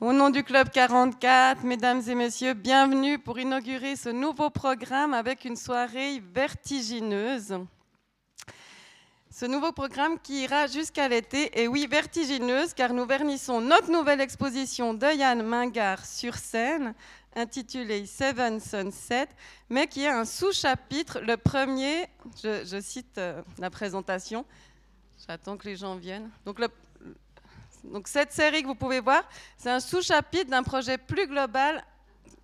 Au nom du Club 44, mesdames et messieurs, bienvenue pour inaugurer ce nouveau programme avec une soirée vertigineuse. Ce nouveau programme qui ira jusqu'à l'été, et oui, vertigineuse, car nous vernissons notre nouvelle exposition de Yann Mingard sur scène, intitulée Seven Sunset, mais qui a un sous-chapitre. Le premier, je, cite euh, la présentation, j'attends que les gens viennent. Donc le, donc cette série que vous pouvez voir, c'est un sous-chapitre d'un projet plus global,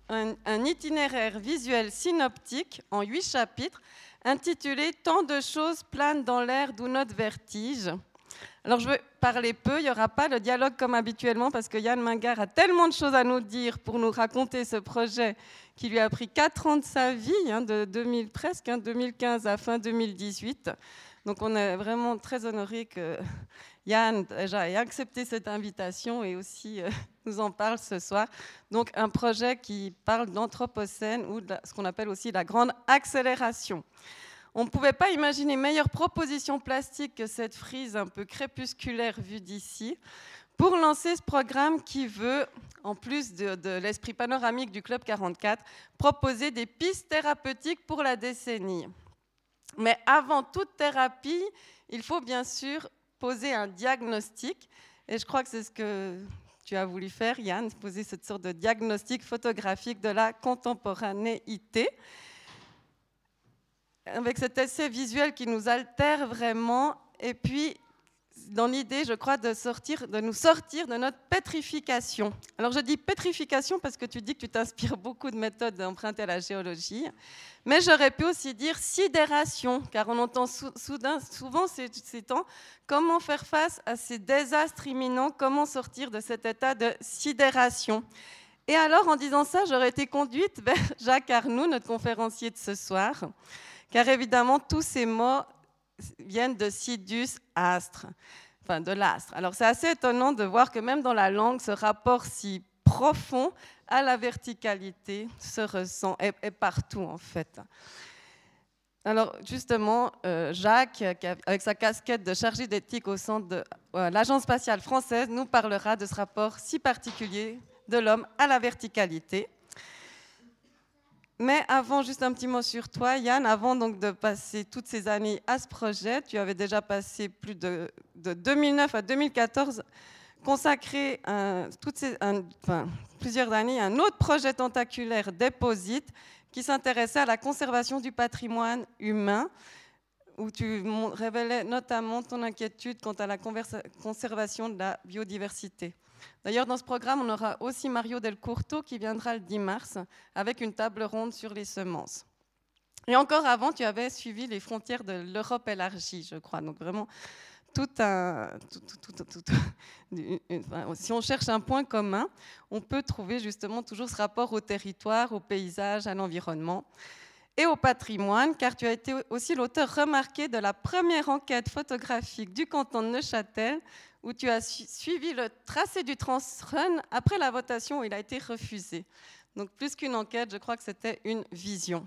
un, itinéraire visuel synoptique en huit chapitres, intitulé Tant de choses planent dans l'air d'où notre vertige. Alors je vais parler peu, il n'y aura pas le dialogue comme habituellement parce que Yann Mingard a tellement de choses à nous dire pour nous raconter ce projet qui lui a pris quatre ans de sa vie, hein, de 2000, presque 2015 hein, à fin 2018. Donc on est vraiment très honoré que Yann ait accepté cette invitation et aussi euh, nous en parle ce soir. Donc un projet qui parle d'anthropocène ou de ce qu'on appelle aussi la grande accélération. On ne pouvait pas imaginer meilleure proposition plastique que cette frise un peu crépusculaire vue d'ici pour lancer ce programme qui veut, en plus de, de l'esprit panoramique du Club 44, proposer des pistes thérapeutiques pour la décennie. Mais avant toute thérapie, il faut bien sûr poser un diagnostic. Et je crois que c'est ce que tu as voulu faire, Yann, poser cette sorte de diagnostic photographique de la contemporanéité. Avec cet essai visuel qui nous altère vraiment, et puis dans l'idée, je crois, de, sortir, de nous sortir de notre pétrification. Alors je dis pétrification parce que tu dis que tu t'inspires beaucoup de méthodes empruntées à la géologie, mais j'aurais pu aussi dire sidération, car on entend souvent ces, ces temps comment faire face à ces désastres imminents, comment sortir de cet état de sidération. Et alors, en disant ça, j'aurais été conduite vers Jacques Arnoux, notre conférencier de ce soir, car évidemment, tous ces mots viennent de Sidus astre, enfin de l'astre. Alors c'est assez étonnant de voir que même dans la langue, ce rapport si profond à la verticalité se ressent, et, partout en fait. Alors justement, euh, Jacques, avec sa casquette de chargé d'éthique au sein de euh, l'Agence spatiale française, nous parlera de ce rapport si particulier de l'homme à la verticalité. Mais avant, juste un petit mot sur toi, Yann. Avant donc de passer toutes ces années à ce projet, tu avais déjà passé plus de, 2009 à 2014 consacré toutes ces, plusieurs années à un autre projet tentaculaire, Deposit, qui s'intéressait à la conservation du patrimoine humain, où tu révélais notamment ton inquiétude quant à la conservation de la biodiversité. D'ailleurs, dans ce programme, on aura aussi Mario Del Curto qui viendra le 10 mars avec une table ronde sur les semences. Et encore avant, tu avais suivi les frontières de l'Europe élargie, je crois. Donc vraiment, tout un, si on cherche un point commun, on peut trouver justement toujours ce rapport au territoire, au paysage, à l'environnement et au patrimoine, car tu as été aussi l'auteur remarqué de la première enquête photographique du canton de Neuchâtel où tu as suivi le tracé du Transrun après la votation où il a été refusé. Donc plus qu'une enquête, je crois que c'était une vision.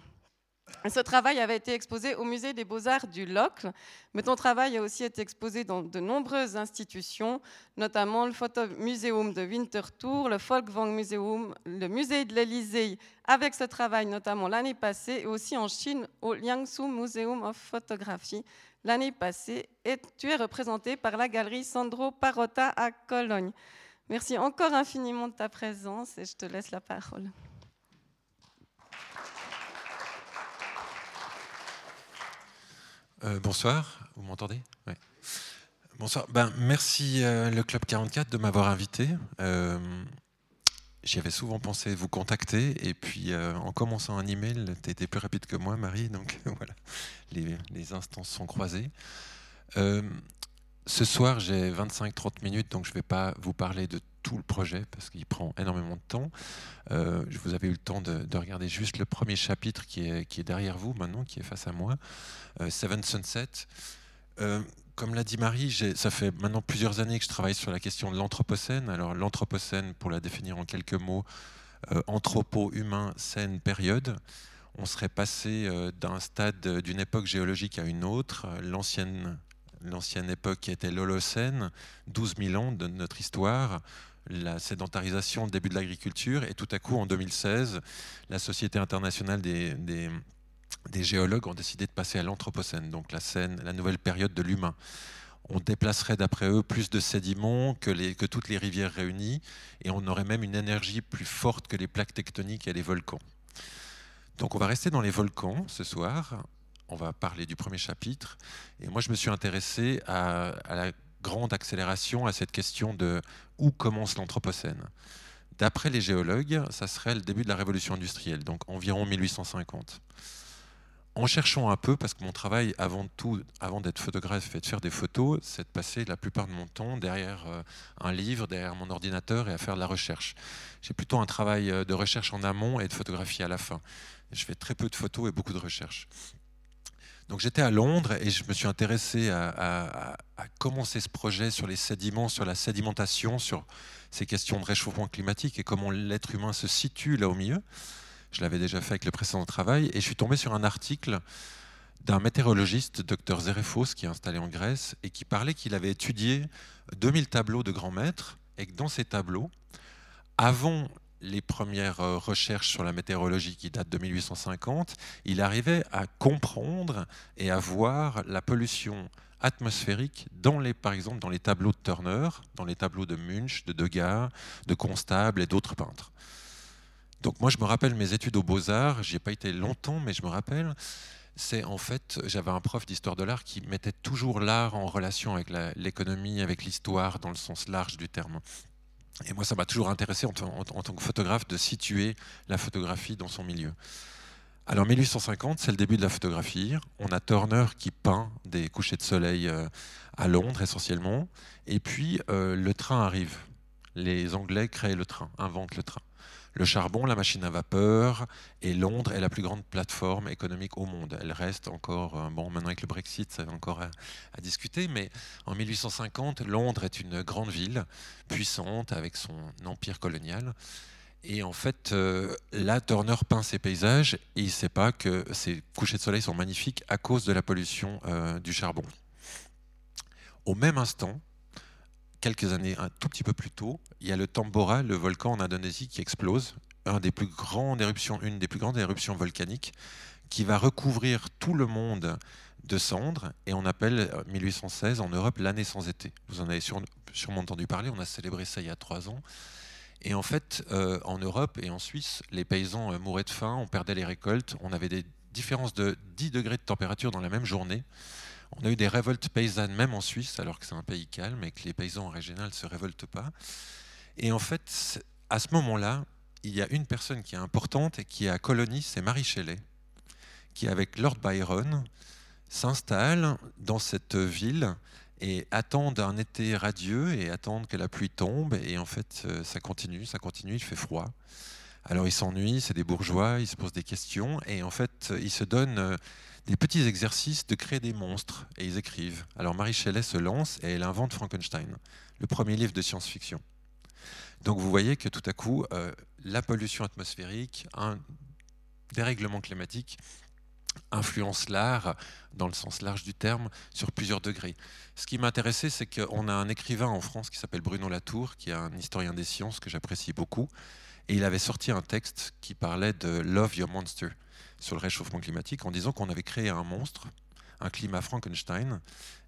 Ce travail avait été exposé au musée des beaux-arts du Locle, mais ton travail a aussi été exposé dans de nombreuses institutions, notamment le Photomuseum de Winterthur, le Folkwang Museum, le musée de l'Élysée, avec ce travail notamment l'année passée, et aussi en Chine au Liangsu Museum of Photography, l'année passée et tu es représenté par la galerie Sandro Parotta à Cologne. Merci encore infiniment de ta présence et je te laisse la parole. Euh, bonsoir, vous m'entendez? Bonsoir, ben, merci euh, le Club 44 de m'avoir invité. Euh, J'y avais souvent pensé vous contacter, et puis en commençant un email, tu étais plus rapide que moi, Marie, donc voilà, les, instances sont croisées. Euh, ce soir, j'ai 25-30 minutes, donc je ne vais pas vous parler de tout le projet parce qu'il prend énormément de temps. Euh, je vous avais eu le temps de, de, regarder juste le premier chapitre qui est, derrière vous maintenant, qui est face à moi, Seven Sunset comme l'a dit Marie, ça fait maintenant plusieurs années que je travaille sur la question de l'anthropocène. Alors l'anthropocène, pour la définir en quelques mots, euh, anthropo, humain, scène, période. On serait passé euh, d'un stade d'une époque géologique à une autre. L'ancienne, l'ancienne époque qui était l'Holocène, 12 000 ans de notre histoire, la sédentarisation, le début de l'agriculture, et tout à coup, en 2016, la Société internationale des, géologues ont décidé de passer à l'Anthropocène, donc la, scène, la nouvelle période de l'humain. On déplacerait d'après eux plus de sédiments que toutes les rivières réunies, et on aurait même une énergie plus forte que les plaques tectoniques et les volcans. Donc on va rester dans les volcans ce soir, on va parler du premier chapitre, et moi je me suis intéressé à, la grande accélération à cette question de où commence l'Anthropocène. D'après les géologues, ça serait le début de la révolution industrielle, donc environ 1850. En cherchant un peu, parce que mon travail avant tout, avant d'être photographe et de faire des photos, c'est de passer la plupart de mon temps derrière euh, un livre, derrière mon ordinateur et à faire de la recherche. J'ai plutôt un travail euh, de recherche en amont et de photographie à la fin. Je fais très peu de photos et beaucoup de recherche. Donc j'étais à Londres et je me suis intéressé à, commencer ce projet sur les sédiments, sur la sédimentation, sur ces questions de réchauffement climatique et comment l'être humain se situe là au milieu. Je l'avais déjà fait avec le précédent travail et je suis tombé sur un article d'un météorologiste, Dr Zerefos, qui est installé en Grèce et qui parlait qu'il avait étudié 2000 tableaux de grands maîtres et que dans ces tableaux, avant les premières euh, recherches sur la météorologie qui datent de 1850, il arrivait à comprendre et à voir la pollution atmosphérique dans les, par exemple dans les tableaux de Turner, dans les tableaux de Munch, de Degas, de Constable et d'autres peintres. Donc moi je me rappelle mes études aux beaux-arts, j'y ai pas été longtemps mais je me rappelle, c'est en fait, j'avais un prof d'histoire de l'art qui mettait toujours l'art en relation avec l'économie, avec l'histoire dans le sens large du terme. Et moi, ça m'a toujours intéressé en, tant que photographe de situer la photographie dans son milieu. Alors 1850, c'est le début de la photographie. On a Turner qui peint des couchers de soleil euh, à Londres essentiellement. Et puis euh, le train arrive. Les Anglais créent le train, inventent le train le charbon, la machine à vapeur, et Londres est la plus grande plateforme économique au monde. Elle reste encore, euh, bon, maintenant avec le Brexit, ça va encore à, discuter, mais en 1850, Londres est une grande ville, puissante, avec son empire colonial. Et en fait, euh, là, Turner peint ses paysages et il ne sait pas que ces couchers de soleil sont magnifiques à cause de la pollution euh, du charbon. Au même instant, quelques années, un tout petit peu plus tôt, il y a le Tambora, le volcan en Indonésie, qui explose, une des plus grandes éruptions volcaniques, qui va recouvrir tout le monde de cendres, et on appelle 1816 en Europe l'année sans été. Vous en avez sûrement entendu parler, on a célébré ça il y a trois ans. Et en fait, euh, en Europe et en Suisse, les paysans euh, mouraient de faim, on perdait les récoltes, on avait des différences de 10 degrés de température dans la même journée. On a eu des révoltes paysannes même en Suisse, alors que c'est un pays calme et que les paysans en ne se révoltent pas. Et en fait, à ce moment-là, il y a une personne qui est importante et qui est à Colonie, c'est Marie Shelley, qui avec Lord Byron s'installe dans cette ville et attendent un été radieux et attendent que la pluie tombe. Et en fait, euh, ça continue, ça continue, il fait froid. Alors ils s'ennuient, c'est des bourgeois, ils se posent des questions et en fait, ils se donnent euh, des petits exercices de créer des monstres et ils écrivent. Alors Marie Shelley se lance et elle invente Frankenstein, le premier livre de science-fiction. Donc vous voyez que tout à coup, euh, la pollution atmosphérique, un dérèglement climatique influence l'art dans le sens large du terme sur plusieurs degrés. Ce qui m'intéressait, c'est qu'on a un écrivain en France qui s'appelle Bruno Latour, qui est un historien des sciences que j'apprécie beaucoup, et il avait sorti un texte qui parlait de Love Your Monster sur le réchauffement climatique en disant qu'on avait créé un monstre, un climat Frankenstein,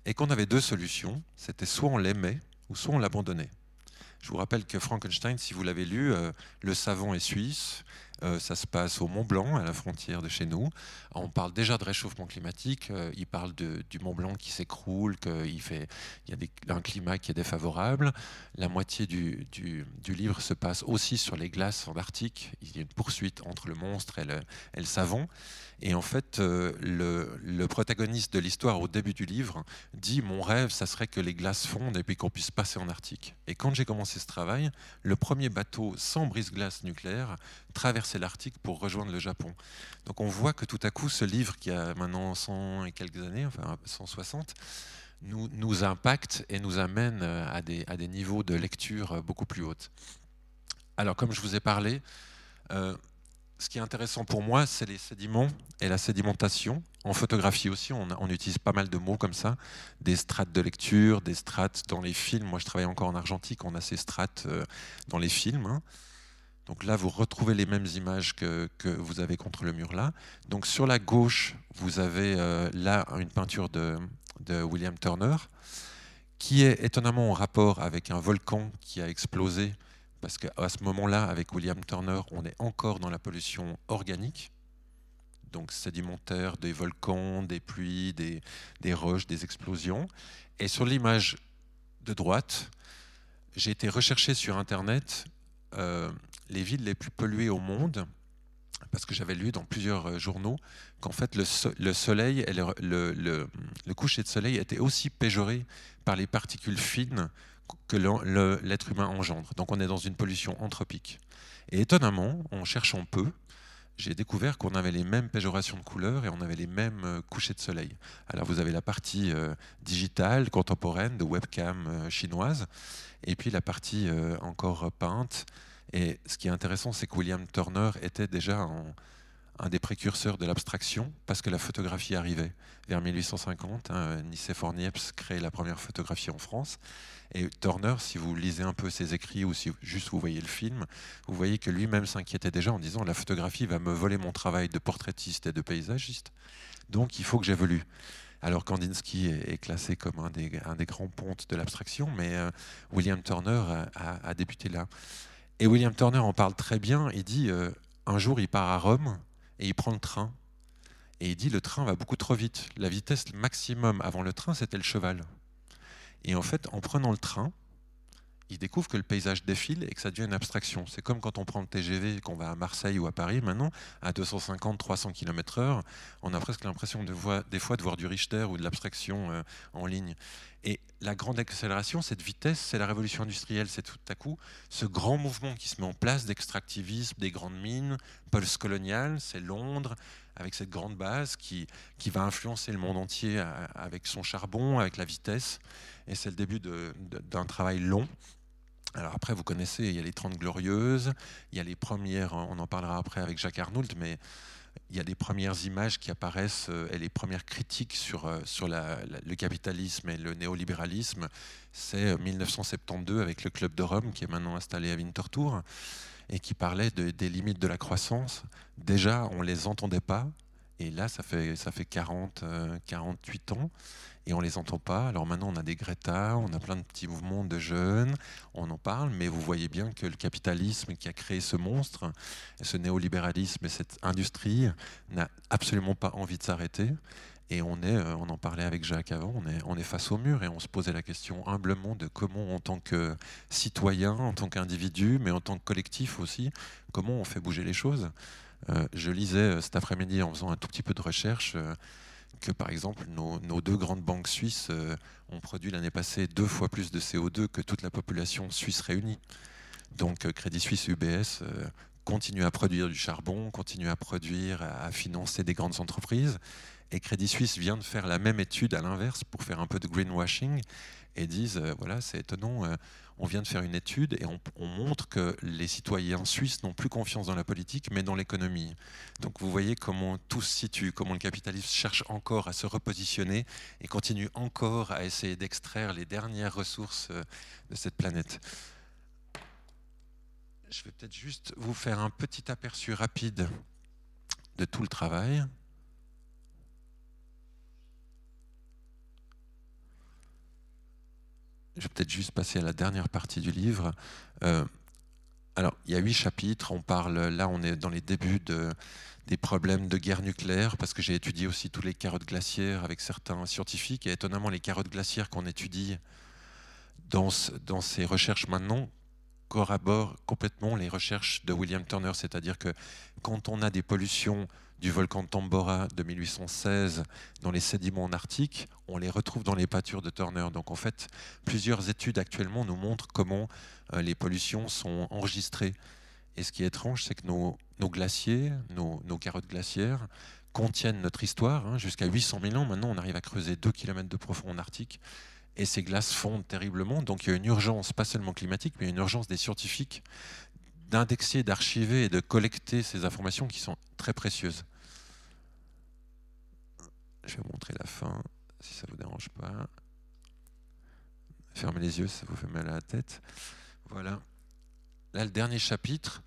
et qu'on avait deux solutions. C'était soit on l'aimait ou soit on l'abandonnait. Je vous rappelle que Frankenstein, si vous l'avez lu, euh, le savant est suisse, euh, ça se passe au Mont Blanc, à la frontière de chez nous. On parle déjà de réchauffement climatique. Euh, il parle du Mont Blanc qui s'écroule, qu'il y a un climat qui est défavorable. La moitié du, livre se passe aussi sur les glaces en Arctique. Il y a une poursuite entre le monstre et le, et le savant. Et en fait, euh, le, protagoniste de l'histoire au début du livre dit Mon rêve, ça serait que les glaces fondent et puis qu'on puisse passer en Arctique. Et quand j'ai commencé ce travail, le premier bateau sans brise-glace nucléaire traversait l'Arctique pour rejoindre le Japon. Donc on voit que tout à coup, ce livre qui a maintenant 100 et quelques années, enfin 160, nous, nous impacte et nous amène à des, à des niveaux de lecture beaucoup plus hauts. Alors, comme je vous ai parlé, euh, ce qui est intéressant pour moi, c'est les sédiments et la sédimentation. En photographie aussi, on, utilise pas mal de mots comme ça, des strates de lecture, des strates dans les films. Moi, je travaille encore en argentique, on a ces strates euh, dans les films. Donc là, vous retrouvez les mêmes images que, vous avez contre le mur là. Donc sur la gauche, vous avez euh, là une peinture de, de, William Turner, qui est étonnamment en rapport avec un volcan qui a explosé parce qu'à ce moment-là, avec William Turner, on est encore dans la pollution organique, donc sédimentaire des volcans, des pluies, des, roches, des explosions. Et sur l'image de droite, j'ai été rechercher sur Internet euh, les villes les plus polluées au monde, parce que j'avais lu dans plusieurs euh, journaux qu'en fait le, soleil, le, le, coucher de soleil était aussi péjoré par les particules fines que l'être humain engendre. Donc on est dans une pollution anthropique. Et étonnamment, en cherchant peu, j'ai découvert qu'on avait les mêmes péjorations de couleurs et on avait les mêmes euh, couchers de soleil. Alors vous avez la partie euh, digitale, contemporaine, de webcam chinoise, et puis la partie encore peinte. Et ce qui est intéressant, c'est que William Turner était déjà un des précurseurs de l'abstraction, parce que la photographie arrivait vers 1850. Hein, Nicéphore Niepce crée la première photographie en France. Et Turner, si vous lisez un peu ses écrits ou si juste vous voyez le film, vous voyez que lui-même s'inquiétait déjà en disant la photographie va me voler mon travail de portraitiste et de paysagiste. Donc il faut que j'évolue. Alors Kandinsky est, classé comme un des, grands pontes de l'abstraction, mais euh, William Turner a, débuté là. Et William Turner en parle très bien. Il dit euh, un jour il part à Rome et il prend le train. Et il dit le train va beaucoup trop vite. La vitesse maximum avant le train, c'était le cheval. Et en fait, en prenant le train, il découvre que le paysage défile et que ça devient une abstraction. C'est comme quand on prend le TGV, qu'on va à Marseille ou à Paris maintenant, à 250-300 km/h, on a presque l'impression des fois de voir du Richter ou de l'abstraction euh, en ligne. Et la grande accélération, cette vitesse, c'est la révolution industrielle, c'est tout à coup ce grand mouvement qui se met en place d'extractivisme des grandes mines, post-colonial, c'est Londres, avec cette grande base qui, qui va influencer le monde entier euh, avec son charbon, avec la vitesse. Et c'est le début d'un travail long. Alors après, vous connaissez, il y a les 30 glorieuses, il y a les premières, on en parlera après avec Jacques Arnoult, mais il y a des premières images qui apparaissent euh, et les premières critiques sur, euh, sur le capitalisme et le néolibéralisme, c'est 1972 euh, avec le Club de Rome qui est maintenant installé à Winterthur et qui parlait des limites de la croissance. Déjà, on ne les entendait pas et là, ça fait, ça fait 40, 48 ans et on les entend pas. Alors maintenant, on a des Greta, on a plein de petits mouvements de jeunes, on en parle, mais vous voyez bien que le capitalisme qui a créé ce monstre, ce néolibéralisme et cette industrie n'a absolument pas envie de s'arrêter. Et on est, euh, on en parlait avec Jacques avant, on est, face au mur et on se posait la question humblement de comment, en tant que citoyen, en tant qu'individu, mais en tant que collectif aussi, comment on fait bouger les choses. Euh, je lisais euh, cet après-midi en faisant un tout petit peu de recherche que par exemple nos, deux grandes banques suisses euh, ont produit l'année passée deux fois plus de CO2 que toute la population suisse réunie. Donc euh, Crédit Suisse UBS euh, continue à produire du charbon, continue à produire, à financer des grandes entreprises. Et Crédit Suisse vient de faire la même étude à l'inverse pour faire un peu de greenwashing et disent, voilà, c'est étonnant, on vient de faire une étude et on, montre que les citoyens suisses n'ont plus confiance dans la politique, mais dans l'économie. Donc vous voyez comment tout se situe, comment le capitalisme cherche encore à se repositionner et continue encore à essayer d'extraire les dernières ressources euh, de cette planète. Je vais peut-être juste vous faire un petit aperçu rapide de tout le travail. Je vais peut-être juste passer à la dernière partie du livre. Euh, alors, il y a huit chapitres. On parle, là, on est dans les débuts de, des problèmes de guerre nucléaire, parce que j'ai étudié aussi tous les carottes glaciaires avec certains scientifiques. Et étonnamment, les carottes glaciaires qu'on étudie dans, dans ces recherches maintenant corroborent complètement les recherches de William Turner. C'est-à-dire que quand on a des pollutions du volcan de Tambora de 1816 dans les sédiments en Arctique, on les retrouve dans les pâtures de Turner. Donc en fait, plusieurs études actuellement nous montrent comment euh, les pollutions sont enregistrées. Et ce qui est étrange, c'est que nos, glaciers, nos, carottes glaciaires, contiennent notre histoire. Hein, jusqu'à 800 000 ans, maintenant, on arrive à creuser 2 km de profond en Arctique. Et ces glaces fondent terriblement. Donc il y a une urgence, pas seulement climatique, mais une urgence des scientifiques d'indexer, d'archiver et de collecter ces informations qui sont très précieuses. Je vais vous montrer la fin, si ça ne vous dérange pas. Fermez les yeux, ça vous fait mal à la tête. Voilà. Là, le dernier chapitre,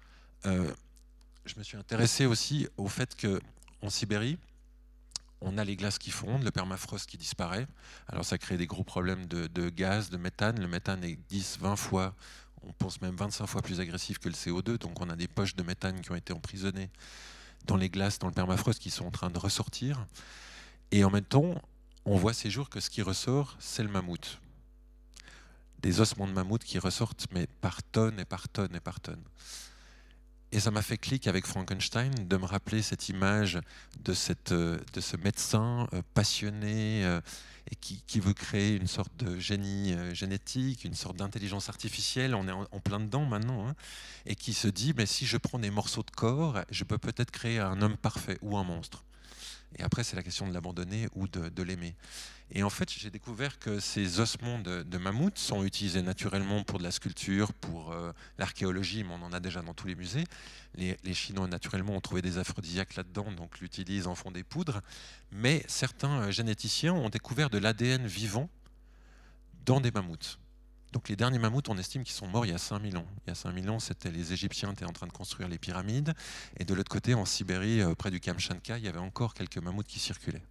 euh, je me suis intéressé aussi au fait qu'en Sibérie, on a les glaces qui fondent, le permafrost qui disparaît. Alors ça crée des gros problèmes de, gaz, de méthane. Le méthane est 10, 20 fois, on pense même 25 fois plus agressif que le CO2. Donc on a des poches de méthane qui ont été emprisonnées dans les glaces, dans le permafrost, qui sont en train de ressortir. Et en même temps, on voit ces jours que ce qui ressort, c'est le mammouth. Des ossements de mammouth qui ressortent, mais par tonnes et par tonnes et par tonnes. Et ça m'a fait clic avec Frankenstein de me rappeler cette image de, cette, euh, de ce médecin euh, passionné euh, et qui, qui, veut créer une sorte de génie génétique, une sorte d'intelligence artificielle, on est en, plein dedans maintenant, hein, et qui se dit, mais si je prends des morceaux de corps, je peux peut-être créer un homme parfait ou un monstre. Et après, c'est la question de l'abandonner ou de, l'aimer. Et en fait, j'ai découvert que ces ossements de, mammouth sont utilisés naturellement pour de la sculpture, pour euh, l'archéologie, mais on en a déjà dans tous les musées. Les, Chinois, naturellement, ont trouvé des aphrodisiaques là-dedans, donc l'utilisent, en font des poudres. Mais certains euh, généticiens ont découvert de l'ADN vivant dans des mammouths. Donc les derniers mammouths, on estime qu'ils sont morts il y a 5000 ans. Il y a 5000 ans, c'était les Égyptiens qui étaient en train de construire les pyramides. Et de l'autre côté, en Sibérie, euh, près du Kamchatka, il y avait encore quelques mammouths qui circulaient.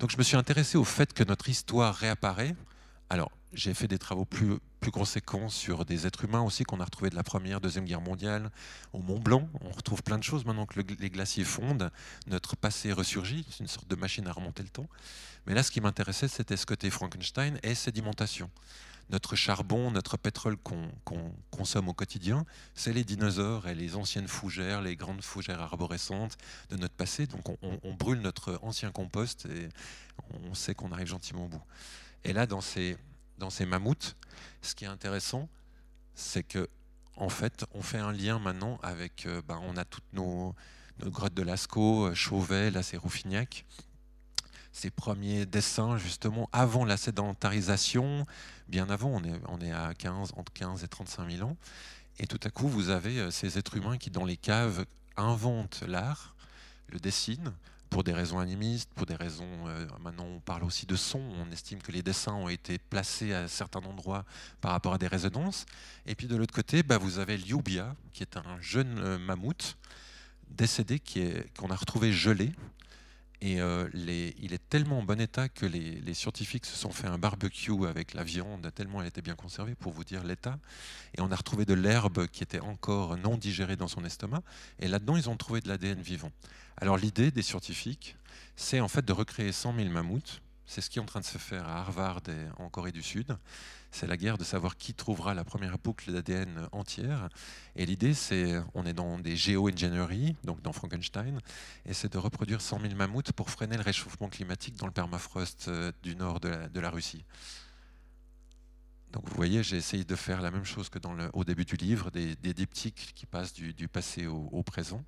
Donc je me suis intéressé au fait que notre histoire réapparaît. Alors, j'ai fait des travaux plus, plus conséquents sur des êtres humains aussi qu'on a retrouvés de la Première, Deuxième Guerre mondiale au Mont Blanc. On retrouve plein de choses maintenant que les glaciers fondent. Notre passé ressurgit, c'est une sorte de machine à remonter le temps. Mais là, ce qui m'intéressait, c'était ce côté Frankenstein et sédimentation notre charbon, notre pétrole qu'on consomme au quotidien, c'est les dinosaures et les anciennes fougères, les grandes fougères arborescentes de notre passé. Donc on, brûle notre ancien compost et on sait qu'on arrive gentiment au bout. Et là, dans ces, dans ces mammouths, ce qui est intéressant, c'est que en fait, on fait un lien maintenant avec, ben, on a toutes nos, nos grottes de Lascaux, euh, Chauvet, là c'est Rouffignac, ces premiers dessins justement avant la sédentarisation, bien avant, on est, on est à 15, entre 15 et 35 000 ans, et tout à coup vous avez euh, ces êtres humains qui dans les caves inventent l'art, le dessinent, pour des raisons animistes, pour des raisons, euh, maintenant on parle aussi de son, on estime que les dessins ont été placés à certains endroits par rapport à des résonances. Et puis de l'autre côté, bah, vous avez Liubia, qui est un jeune euh, mammouth décédé qu'on a retrouvé gelé et euh, il est tellement en bon état que les, scientifiques se sont fait un barbecue avec la viande, tellement elle était bien conservée, pour vous dire l'état. Et on a retrouvé de l'herbe qui était encore non digérée dans son estomac. Et là-dedans, ils ont trouvé de l'ADN vivant. Alors l'idée des scientifiques, c'est en fait de recréer 100 000 mammouths. C'est ce qui est en train de se faire à Harvard et en Corée du Sud. C'est la guerre de savoir qui trouvera la première boucle d'ADN entière. Et l'idée, c'est, on est dans des géo-ingénieries, donc dans Frankenstein, et c'est de reproduire 100 000 mammouths pour freiner le réchauffement climatique dans le permafrost euh, du nord de la, Russie. Donc vous voyez, j'ai essayé de faire la même chose que dans le, au début du livre, des, diptyques qui passent du, passé au présent.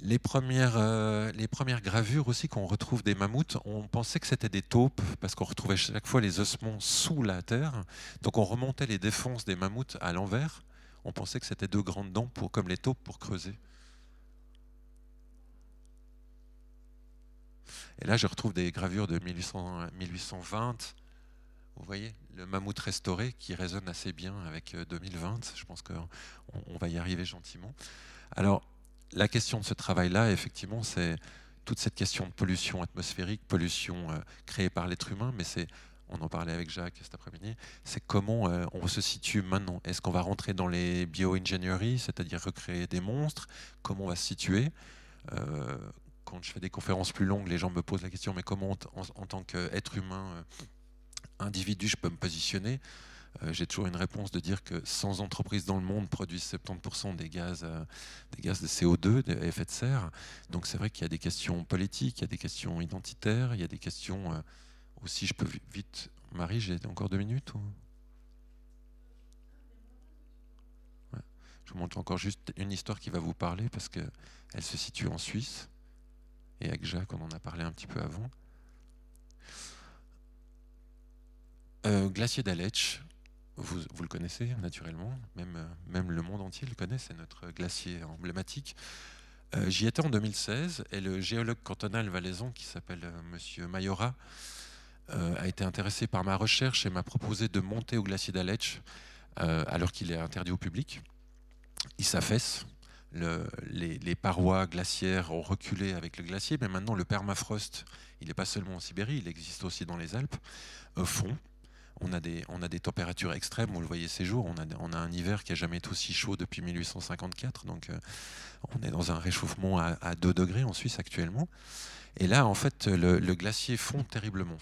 Les premières, euh, les premières gravures aussi qu'on retrouve des mammouths, on pensait que c'était des taupes parce qu'on retrouvait chaque fois les ossements sous la terre. Donc on remontait les défenses des mammouths à l'envers. On pensait que c'était deux grandes dents pour, comme les taupes pour creuser. Et là, je retrouve des gravures de 1820. Vous voyez, le mammouth restauré qui résonne assez bien avec 2020. Euh, je pense qu'on on va y arriver gentiment. Alors, la question de ce travail-là, effectivement, c'est toute cette question de pollution atmosphérique, pollution euh, créée par l'être humain, mais c'est, on en parlait avec Jacques cet après-midi, c'est comment euh, on se situe maintenant. Est-ce qu'on va rentrer dans les bio-ingénieries, c'est-à-dire recréer des monstres? Comment on va se situer? Euh, Quand je fais des conférences plus longues, les gens me posent la question, mais comment en tant qu'être humain, individu, je peux me positionner? J'ai toujours une réponse de dire que 100 entreprises dans le monde produisent 70% des gaz, euh, des gaz de CO2, des effets de serre. Donc c'est vrai qu'il y a des questions politiques, il y a des questions identitaires, il y a des questions euh, aussi, je peux vite... Marie, j'ai encore deux minutes Je vous montre encore juste une histoire qui va vous parler parce qu'elle se situe en Suisse. Et avec Jacques, on en a parlé un petit peu avant. glacier d'Aletsch, vous, le connaissez naturellement, même, même le monde entier le connaît, c'est notre glacier emblématique. Euh, J'y étais en 2016 et le géologue cantonal valaisan qui s'appelle euh, Monsieur Mayora euh, a été intéressé par ma recherche et m'a proposé de monter au glacier d'Aletsch euh, alors qu'il est interdit au public. Il s'affaisse, le, les, parois glaciaires ont reculé avec le glacier, mais maintenant le permafrost, il n'est pas seulement en Sibérie, il existe aussi dans les Alpes, euh, fond. On a, des, températures extrêmes, vous le voyez ces jours, on a, on a un hiver qui n'a jamais été aussi chaud depuis 1854, donc euh, on est dans un réchauffement à, à, 2 degrés en Suisse actuellement. Et là, en fait, le, glacier fond terriblement.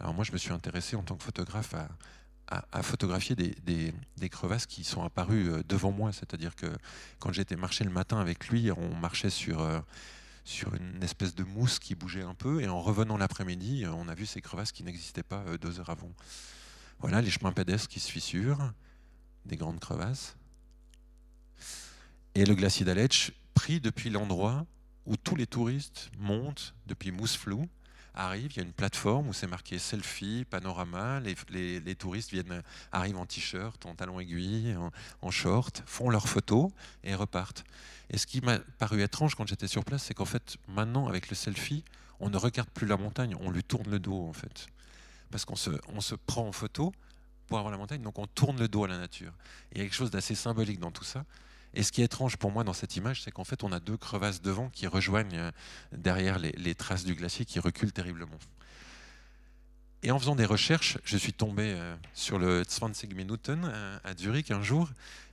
Alors moi, je me suis intéressé en tant que photographe à, photographier des, crevasses qui sont apparues euh, devant moi. C'est-à-dire que quand j'étais marché le matin avec lui, on marchait sur, euh, sur une espèce de mousse qui bougeait un peu, et en revenant l'après-midi, on a vu ces crevasses qui n'existaient pas deux heures avant. Voilà les chemins pédestres qui se fissurent, des grandes crevasses. Et le glacier d'Aletsch, pris depuis l'endroit où tous les touristes montent depuis Mousflou, arrivent, il y a une plateforme où c'est marqué selfie, panorama, les, les, les, touristes viennent, arrivent en t-shirt, en talons aiguilles, en, en, short, font leurs photos et repartent. Et ce qui m'a paru étrange quand j'étais sur place, c'est qu'en fait, maintenant, avec le selfie, on ne regarde plus la montagne, on lui tourne le dos, en fait parce qu'on se, on se prend en photo pour avoir la montagne, donc on tourne le dos à la nature. Il y a quelque chose d'assez symbolique dans tout ça. Et ce qui est étrange pour moi dans cette image, c'est qu'en fait, on a deux crevasses devant qui rejoignent derrière les, traces du glacier qui reculent terriblement. Et en faisant des recherches, je suis tombé sur le 20 Minuten à Zurich un jour,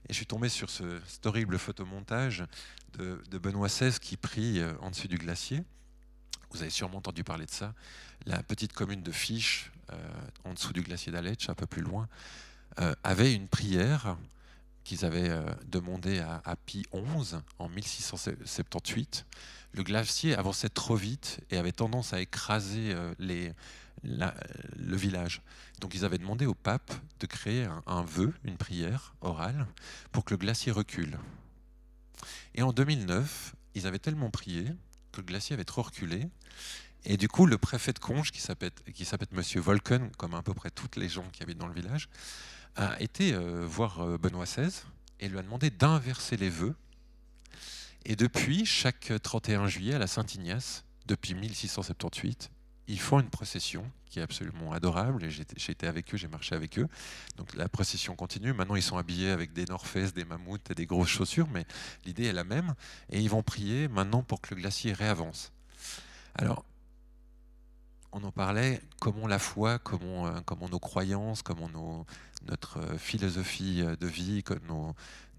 et je suis tombé sur ce, cet horrible photomontage de, de Benoît XVI qui prie en dessus du glacier. Vous avez sûrement entendu parler de ça. La petite commune de Fiche, euh, en dessous du glacier d'Aletsch, un peu plus loin, euh, avait une prière qu'ils avaient euh, demandée à, à, Pie XI en 1678. Le glacier avançait trop vite et avait tendance à écraser le village. Donc ils avaient demandé au pape de créer un vœu, une prière orale, pour que le glacier recule. Et en 2009, ils avaient tellement prié le glacier avait trop reculé. Et du coup, le préfet de Conches, qui s'appelle Monsieur Volken, comme à peu près toutes les gens qui habitent dans le village, a été euh, voir euh, Benoît XVI et lui a demandé d'inverser les vœux. Et depuis, chaque 31 juillet à la Saint-Ignace, depuis 1678, ils font une procession qui est absolument adorable. J'ai été avec eux, j'ai marché avec eux. Donc la procession continue. Maintenant, ils sont habillés avec des North des mammouths et des grosses chaussures, mais l'idée est la même. Et ils vont prier maintenant pour que le glacier réavance. Alors, on en parlait, comment la foi, comment, euh, comment nos croyances, comment nos, notre philosophie de vie,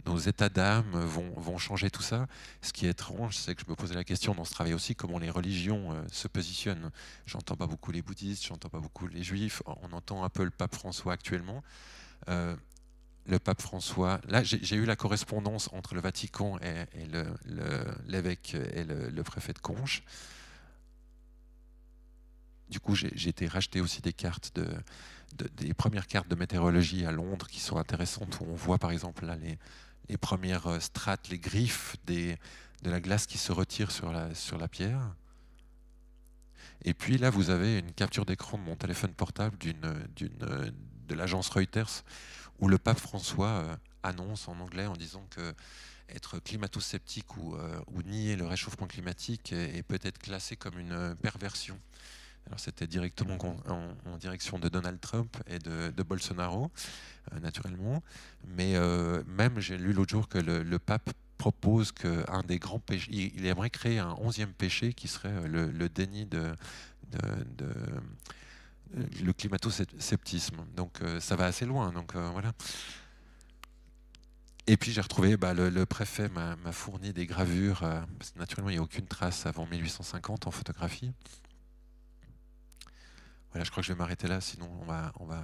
nos, états d'âme vont, changer tout ça. Ce qui est étrange, c'est que je me posais la question dans ce travail aussi, comment les religions euh, se positionnent. J'entends pas beaucoup les bouddhistes, j'entends pas beaucoup les juifs, on entend un peu le pape François actuellement. Euh, le pape François, là j'ai eu la correspondance entre le Vatican et, et l'évêque et le, le, préfet de Conches. Du coup, j'ai été racheter aussi des cartes de, de, des premières cartes de météorologie à Londres qui sont intéressantes où on voit par exemple là les, premières strates, les griffes de la glace qui se retire sur la, pierre. Et puis là, vous avez une capture d'écran de mon téléphone portable de l'agence Reuters où le pape François annonce en anglais en disant que être climato-sceptique ou, euh, nier le réchauffement climatique est peut-être classé comme une perversion. Alors c'était directement en, en, direction de Donald Trump et de, de Bolsonaro, euh, naturellement. Mais euh, même j'ai lu l'autre jour que le, le pape propose qu'un des grands péchés, il, il, aimerait créer un onzième péché qui serait euh, le, le déni de, de, de le climato-sceptisme. Donc euh, ça va assez loin. Donc euh, voilà. Et puis j'ai retrouvé, bah, le, le, préfet m'a fourni des gravures, parce que naturellement il n'y a aucune trace avant 1850 en photographie. Voilà, je crois que je vais m'arrêter là, sinon on va, on va.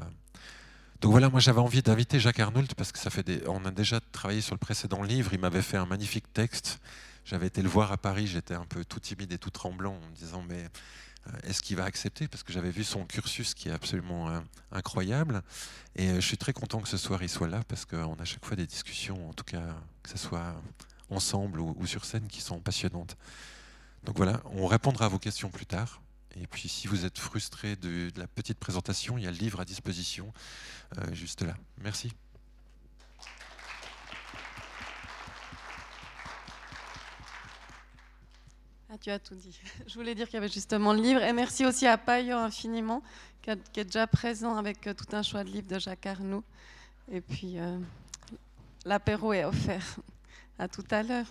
Donc voilà, moi j'avais envie d'inviter Jacques Arnoult parce que ça fait des... on a déjà travaillé sur le précédent livre. Il m'avait fait un magnifique texte. J'avais été le voir à Paris. J'étais un peu tout timide et tout tremblant en me disant mais euh, est-ce qu'il va accepter? Parce que j'avais vu son cursus qui est absolument euh, incroyable. Et euh, je suis très content que ce soir il soit là parce qu'on a chaque fois des discussions, en tout cas que ce soit ensemble ou sur scène, qui sont passionnantes. Donc voilà, on répondra à vos questions plus tard. Et puis si vous êtes frustré de, la petite présentation, il y a le livre à disposition juste là. Merci. Ah, tu as tout dit. Je voulais dire qu'il y avait justement le livre. Et merci aussi à Payo infiniment, qui, est déjà présent avec euh, tout un choix de livres de Jacques Arnoux. Et puis, euh, l'apéro est offert. À tout à l'heure.